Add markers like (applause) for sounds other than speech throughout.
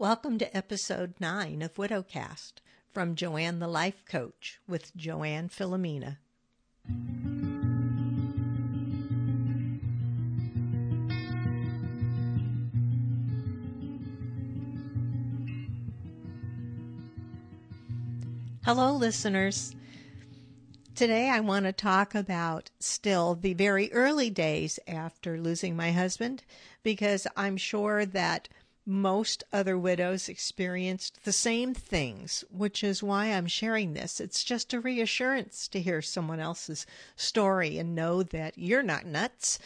Welcome to episode 9 of Widowcast from Joann the Life Coach with Joann Philomena. Hello, listeners. Today, I want to talk about still the very early days after losing my husband because I'm sure that most other widows experienced the same things, which is why I'm sharing this. It's just a reassurance to hear someone else's story and know that you're not nuts.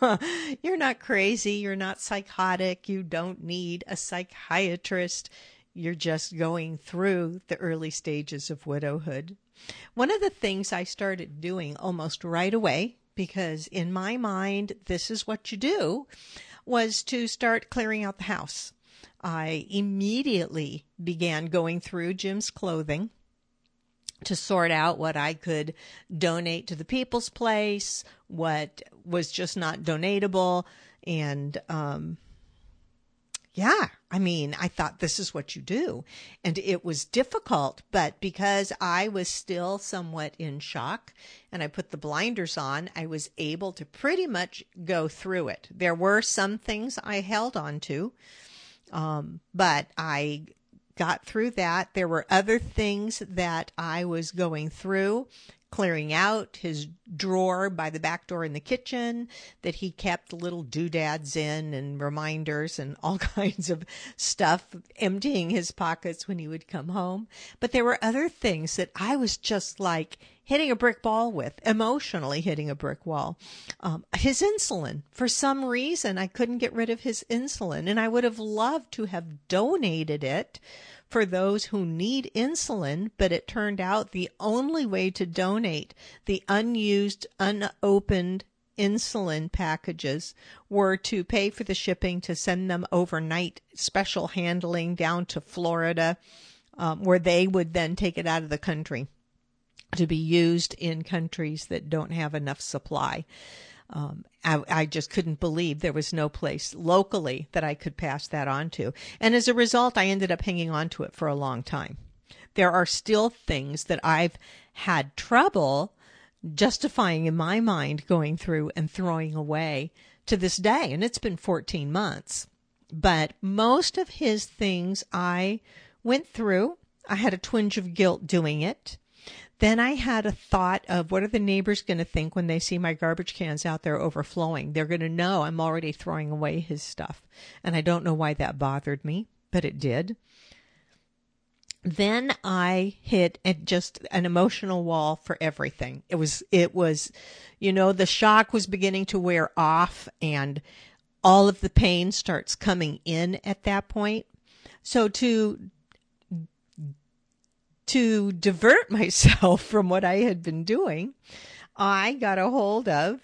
(laughs) you're not crazy. You're not psychotic. You don't need a psychiatrist. You're just going through the early stages of widowhood. One of the things I started doing almost right away, because in my mind, this is what you do, was to start clearing out the house. I immediately began going through Jim's clothing to sort out what I could donate to the people's place, what was just not donatable, and um, yeah, I mean, I thought this is what you do. And it was difficult, but because I was still somewhat in shock and I put the blinders on, I was able to pretty much go through it. There were some things I held on to, um, but I got through that. There were other things that I was going through clearing out his drawer by the back door in the kitchen that he kept little doodads in and reminders and all (laughs) kinds of stuff, emptying his pockets when he would come home. But there were other things that I was just like hitting a brick wall with, emotionally hitting a brick wall. Um, his insulin, for some reason, I couldn't get rid of his insulin, and I would have loved to have donated it for those who need insulin, but it turned out the only way to donate the unused, unopened insulin packages were to pay for the shipping to send them overnight special handling down to Florida, um, where they would then take it out of the country to be used in countries that don't have enough supply. Um, I, I, just couldn't believe there was no place locally that I could pass that on to. And as a result, I ended up hanging on to it for a long time. There are still things that I've had trouble justifying in my mind going through and throwing away to this day. And it's been 14 months. But most of his things I went through. I had a twinge of guilt doing it. Then I had a thought of what are the neighbors going to think when they see my garbage cans out there overflowing? They're going to know I'm already throwing away his stuff. And I don't know why that bothered me, but it did. Then I hit just an emotional wall for everything. It was, it was, you know, the shock was beginning to wear off and all of the pain starts coming in at that point. So to to divert (laughs) myself from what I had been doing, I got a hold of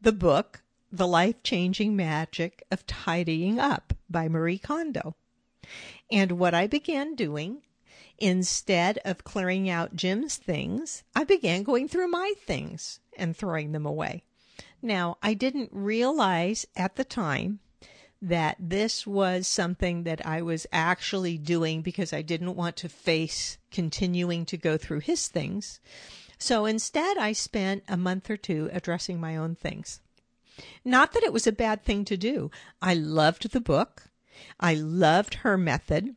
the book, The Life Changing Magic of Tidying Up by Marie Kondo. And what I began doing, instead of clearing out Jim's things, I began going through my things and throwing them away. Now, I didn't realize at the time that this was something that I was actually doing because I didn't want to face continuing to go through his things. So instead, I spent a month or two addressing my own things. Not that it was a bad thing to do. I loved the book. I loved her method.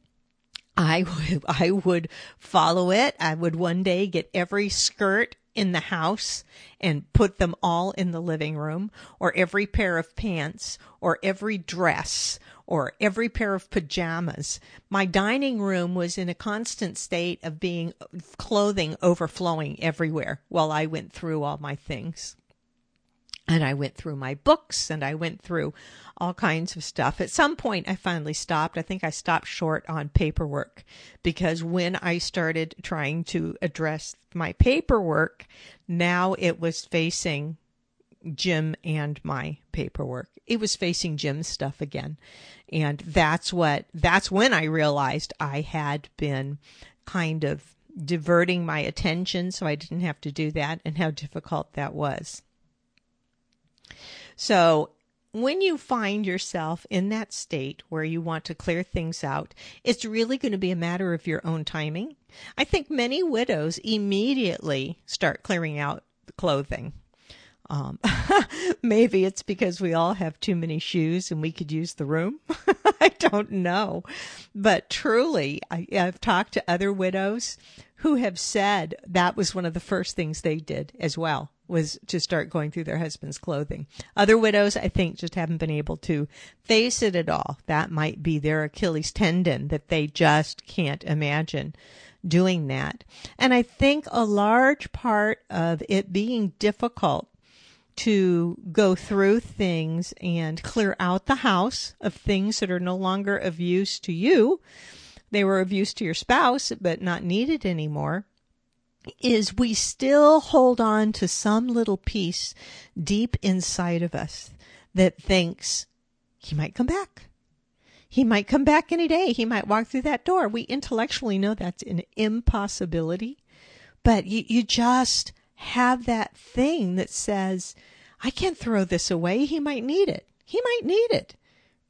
I (laughs) would, I would follow it. I would one day get every skirt in the house and put them all in the living room, or every pair of pants, or every dress, or every pair of pajamas. My dining room was in a constant state of being clothing overflowing everywhere while I went through all my things. And I went through my books and I went through all kinds of stuff. At some point, I finally stopped. I think I stopped short on paperwork because when I started trying to address my paperwork, now it was facing Jim and my paperwork. It was facing Jim's stuff again. And that's what, that's when I realized I had been kind of diverting my attention so I didn't have to do that and how difficult that was. So when you find yourself in that state where you want to clear things out, it's really going to be a matter of your own timing. I think many widows immediately start clearing out the clothing. Um, (laughs) maybe it's because we all have too many shoes and we could use the room. (laughs) I don't know. But truly, I, I've talked to other widows who have said that was one of the first things they did as well was to start going through their husband's clothing. Other widows, I think, just haven't been able to face it at all. That might be their Achilles tendon that they just can't imagine doing that. And I think a large part of it being difficult to go through things and clear out the house of things that are no longer of use to you. They were of use to your spouse, but not needed anymore. Is we still hold on to some little piece deep inside of us that thinks he might come back. He might come back any day. He might walk through that door. We intellectually know that's an impossibility, but you, you just have that thing that says, I can't throw this away. He might need it. He might need it.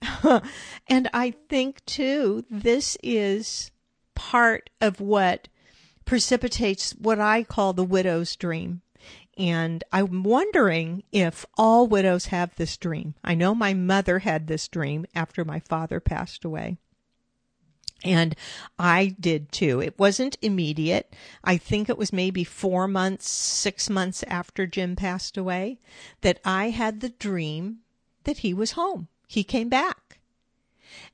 (laughs) and I think too, this is part of what precipitates what I call the widow's dream. And I'm wondering if all widows have this dream. I know my mother had this dream after my father passed away. And I did too. It wasn't immediate. I think it was maybe four months, six months after Jim passed away that I had the dream that he was home. He came back.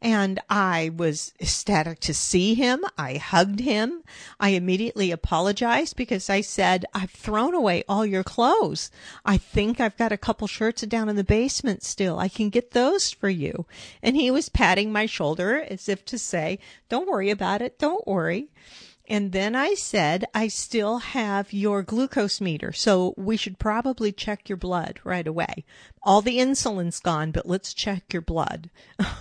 And I was ecstatic to see him. I hugged him. I immediately apologized because I said, I've thrown away all your clothes. I think I've got a couple shirts down in the basement still. I can get those for you. And he was patting my shoulder as if to say, don't worry about it. Don't worry. And then I said, I still have your glucose meter, so we should probably check your blood right away. All the insulin's gone, but let's check your blood.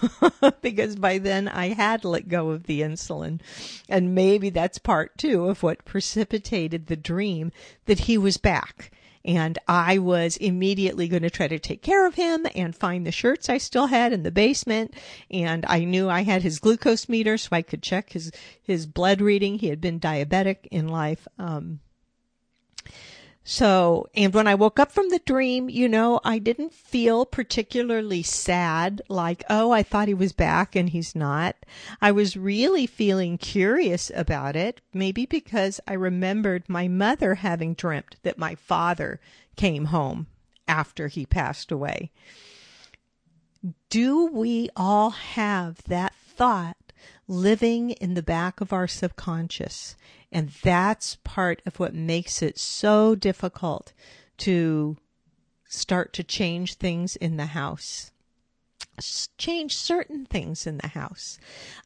(laughs) because by then I had let go of the insulin. And maybe that's part two of what precipitated the dream that he was back and I was immediately going to try to take care of him and find the shirts I still had in the basement. And I knew I had his glucose meter so I could check his, his blood reading. He had been diabetic in life. Um, so, and when I woke up from the dream, you know, I didn't feel particularly sad, like, oh, I thought he was back and he's not. I was really feeling curious about it, maybe because I remembered my mother having dreamt that my father came home after he passed away. Do we all have that thought living in the back of our subconscious? And that's part of what makes it so difficult to start to change things in the house. Change certain things in the house.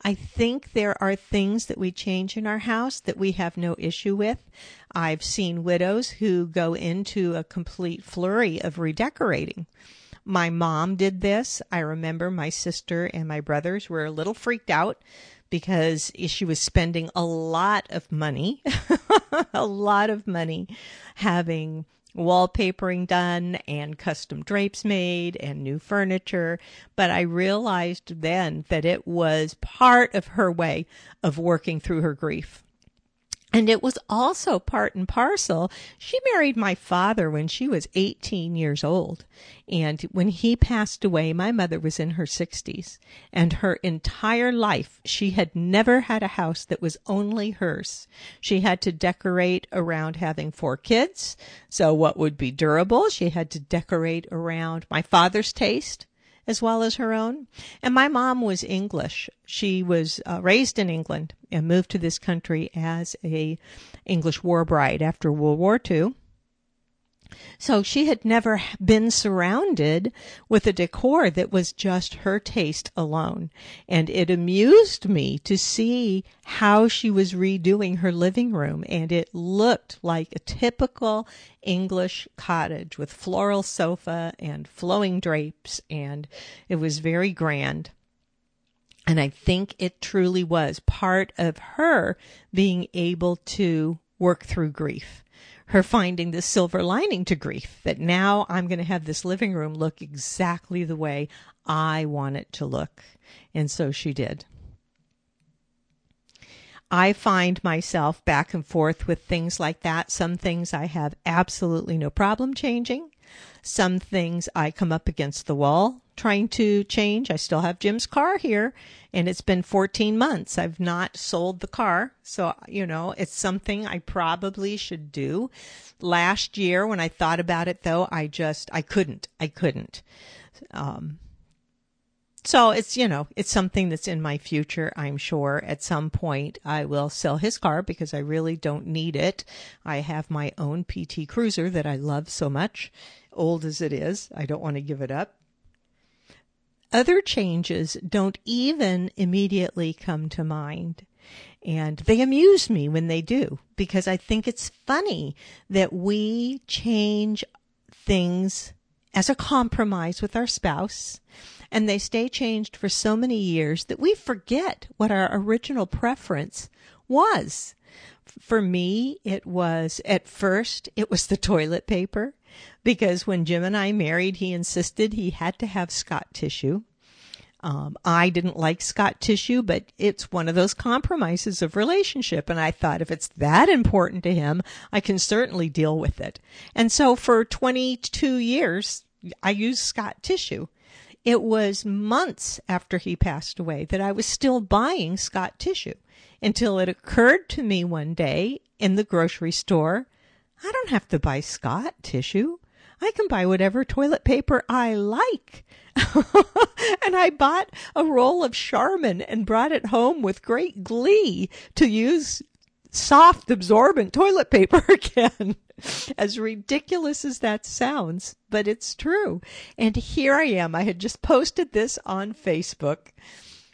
I think there are things that we change in our house that we have no issue with. I've seen widows who go into a complete flurry of redecorating. My mom did this. I remember my sister and my brothers were a little freaked out because she was spending a lot of money, (laughs) a lot of money having wallpapering done and custom drapes made and new furniture. But I realized then that it was part of her way of working through her grief. And it was also part and parcel. She married my father when she was 18 years old. And when he passed away, my mother was in her 60s. And her entire life, she had never had a house that was only hers. She had to decorate around having four kids. So what would be durable? She had to decorate around my father's taste as well as her own. And my mom was English. She was uh, raised in England and moved to this country as a English war bride after World War II. So she had never been surrounded with a decor that was just her taste alone. And it amused me to see how she was redoing her living room. And it looked like a typical English cottage with floral sofa and flowing drapes. And it was very grand. And I think it truly was part of her being able to work through grief her finding the silver lining to grief that now I'm going to have this living room look exactly the way I want it to look. And so she did. I find myself back and forth with things like that. Some things I have absolutely no problem changing. Some things I come up against the wall trying to change. I still have Jim's car here and it's been 14 months. I've not sold the car. So, you know, it's something I probably should do. Last year when I thought about it though, I just, I couldn't, I couldn't. Um, so it's, you know, it's something that's in my future. I'm sure at some point I will sell his car because I really don't need it. I have my own PT Cruiser that I love so much, old as it is. I don't want to give it up. Other changes don't even immediately come to mind. And they amuse me when they do because I think it's funny that we change things as a compromise with our spouse and they stay changed for so many years that we forget what our original preference was. For me, it was at first, it was the toilet paper because when Jim and I married, he insisted he had to have Scott tissue. Um, I didn't like Scott tissue, but it's one of those compromises of relationship. And I thought if it's that important to him, I can certainly deal with it. And so for 22 years, I used Scott tissue. It was months after he passed away that I was still buying Scott tissue until it occurred to me one day in the grocery store, I don't have to buy Scott tissue. I can buy whatever toilet paper I like. (laughs) and I bought a roll of Charmin and brought it home with great glee to use soft, absorbent toilet paper (laughs) again. as ridiculous as that sounds, but it's true. And here I am. I had just posted this on Facebook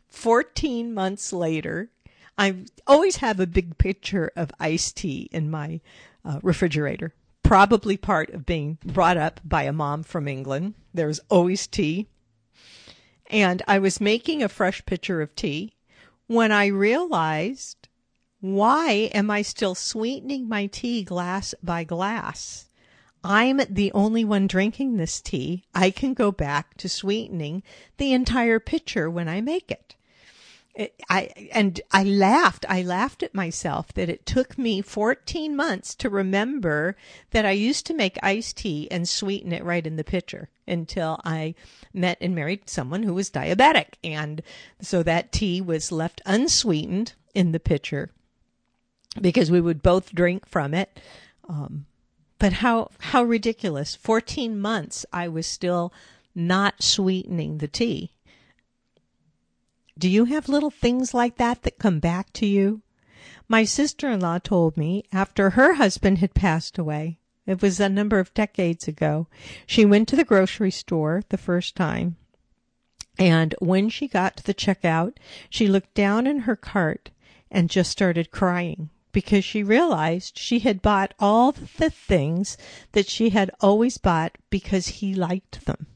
14 months later. I always have a big picture of iced tea in my uh, refrigerator, probably part of being brought up by a mom from England. There's always tea. And I was making a fresh pitcher of tea when I realized why am I still sweetening my tea glass by glass? I'm the only one drinking this tea. I can go back to sweetening the entire pitcher when I make it. I and I laughed. I laughed at myself that it took me 14 months to remember that I used to make iced tea and sweeten it right in the pitcher until I met and married someone who was diabetic, and so that tea was left unsweetened in the pitcher because we would both drink from it. Um, but how how ridiculous! Fourteen months I was still not sweetening the tea. Do you have little things like that that come back to you? My sister-in-law told me after her husband had passed away. It was a number of decades ago. She went to the grocery store the first time. And when she got to the checkout, she looked down in her cart and just started crying because she realized she had bought all the things that she had always bought because he liked them.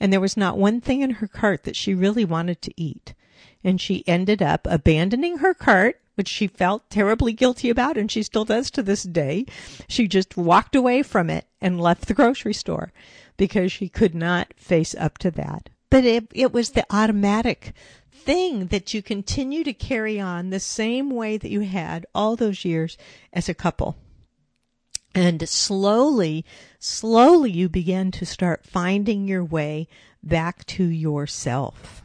And there was not one thing in her cart that she really wanted to eat. And she ended up abandoning her cart, which she felt terribly guilty about, and she still does to this day. She just walked away from it and left the grocery store because she could not face up to that. But it, it was the automatic thing that you continue to carry on the same way that you had all those years as a couple. And slowly, slowly you begin to start finding your way back to yourself.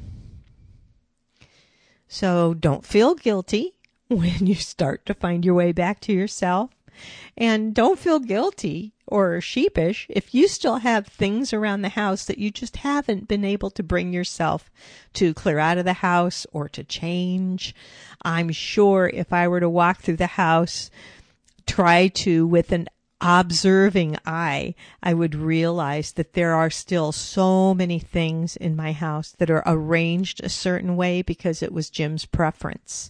So don't feel guilty (laughs) when you start to find your way back to yourself. And don't feel guilty or sheepish if you still have things around the house that you just haven't been able to bring yourself to clear out of the house or to change. I'm sure if I were to walk through the house, try to with an observing eye, I would realize that there are still so many things in my house that are arranged a certain way because it was Jim's preference.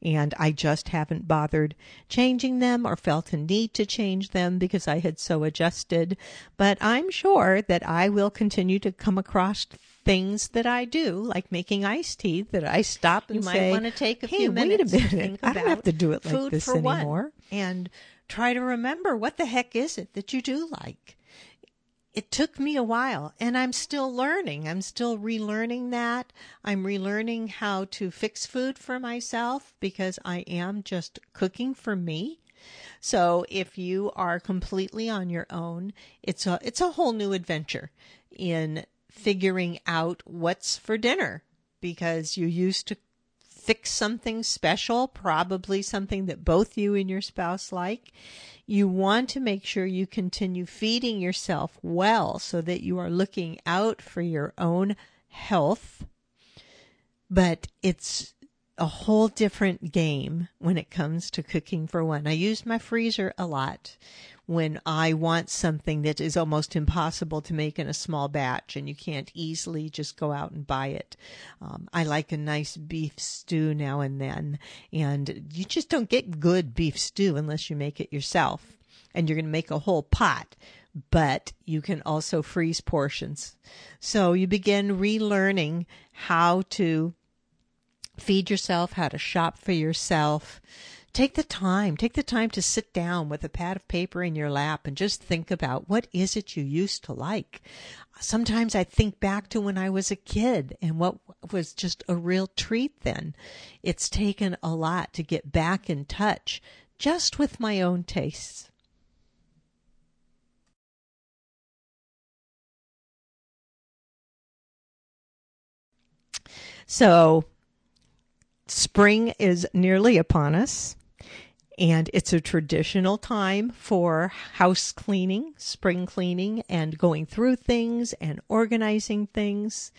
And I just haven't bothered changing them or felt a need to change them because I had so adjusted. But I'm sure that I will continue to come across things that I do, like making iced tea, that I stop and you say, might want to take a hey, few wait minutes a to minute. I don't have to do it like this anymore. One. and try to remember what the heck is it that you do like. It took me a while and I'm still learning. I'm still relearning that. I'm relearning how to fix food for myself because I am just cooking for me. So if you are completely on your own, it's a it's a whole new adventure in figuring out what's for dinner because you used to fix something special, probably something that both you and your spouse like. You want to make sure you continue feeding yourself well so that you are looking out for your own health. But it's a whole different game when it comes to cooking for one. I use my freezer a lot when I want something that is almost impossible to make in a small batch and you can't easily just go out and buy it. Um, I like a nice beef stew now and then, and you just don't get good beef stew unless you make it yourself. And you're going to make a whole pot but you can also freeze portions. So you begin relearning how to feed yourself, how to shop for yourself, take the time, take the time to sit down with a pad of paper in your lap and just think about what is it you used to like. Sometimes I think back to when I was a kid and what was just a real treat then. It's taken a lot to get back in touch just with my own tastes. So, spring is nearly upon us. And it's a traditional time for house cleaning, spring cleaning, and going through things and organizing things.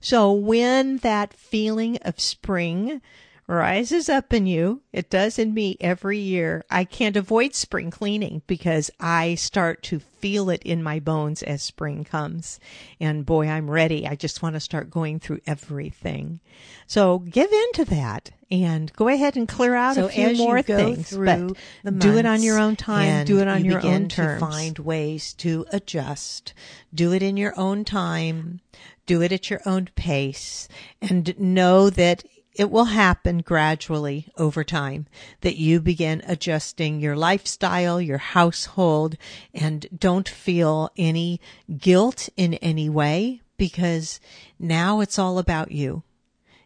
So when that feeling of spring rises up in you. It does in me every year. I can't avoid spring cleaning because I start to feel it in my bones as spring comes. And boy, I'm ready. I just want to start going through everything. So give in to that and go ahead and clear out so a few more things. Through but do it on your own time. Do it on you your own terms. To find ways to adjust. Do it in your own time. Do it at your own pace and know that it will happen gradually over time that you begin adjusting your lifestyle, your household, and don't feel any guilt in any way because now it's all about you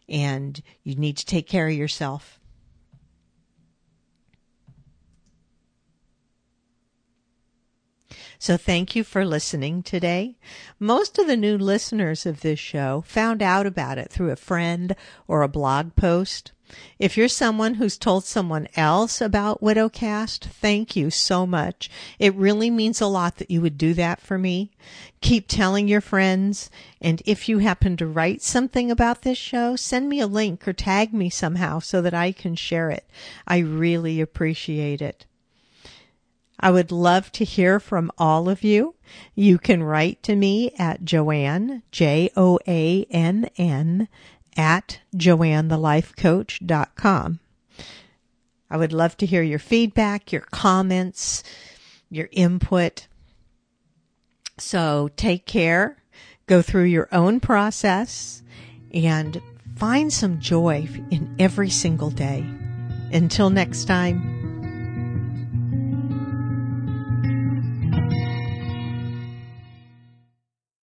and you need to take care of yourself. So thank you for listening today. Most of the new listeners of this show found out about it through a friend or a blog post. If you're someone who's told someone else about Widowcast, thank you so much. It really means a lot that you would do that for me. Keep telling your friends. And if you happen to write something about this show, send me a link or tag me somehow so that I can share it. I really appreciate it. I would love to hear from all of you. You can write to me at Joann, J O A N N, at joannthelifecoach.com. I would love to hear your feedback, your comments, your input. So take care, go through your own process, and find some joy in every single day. Until next time.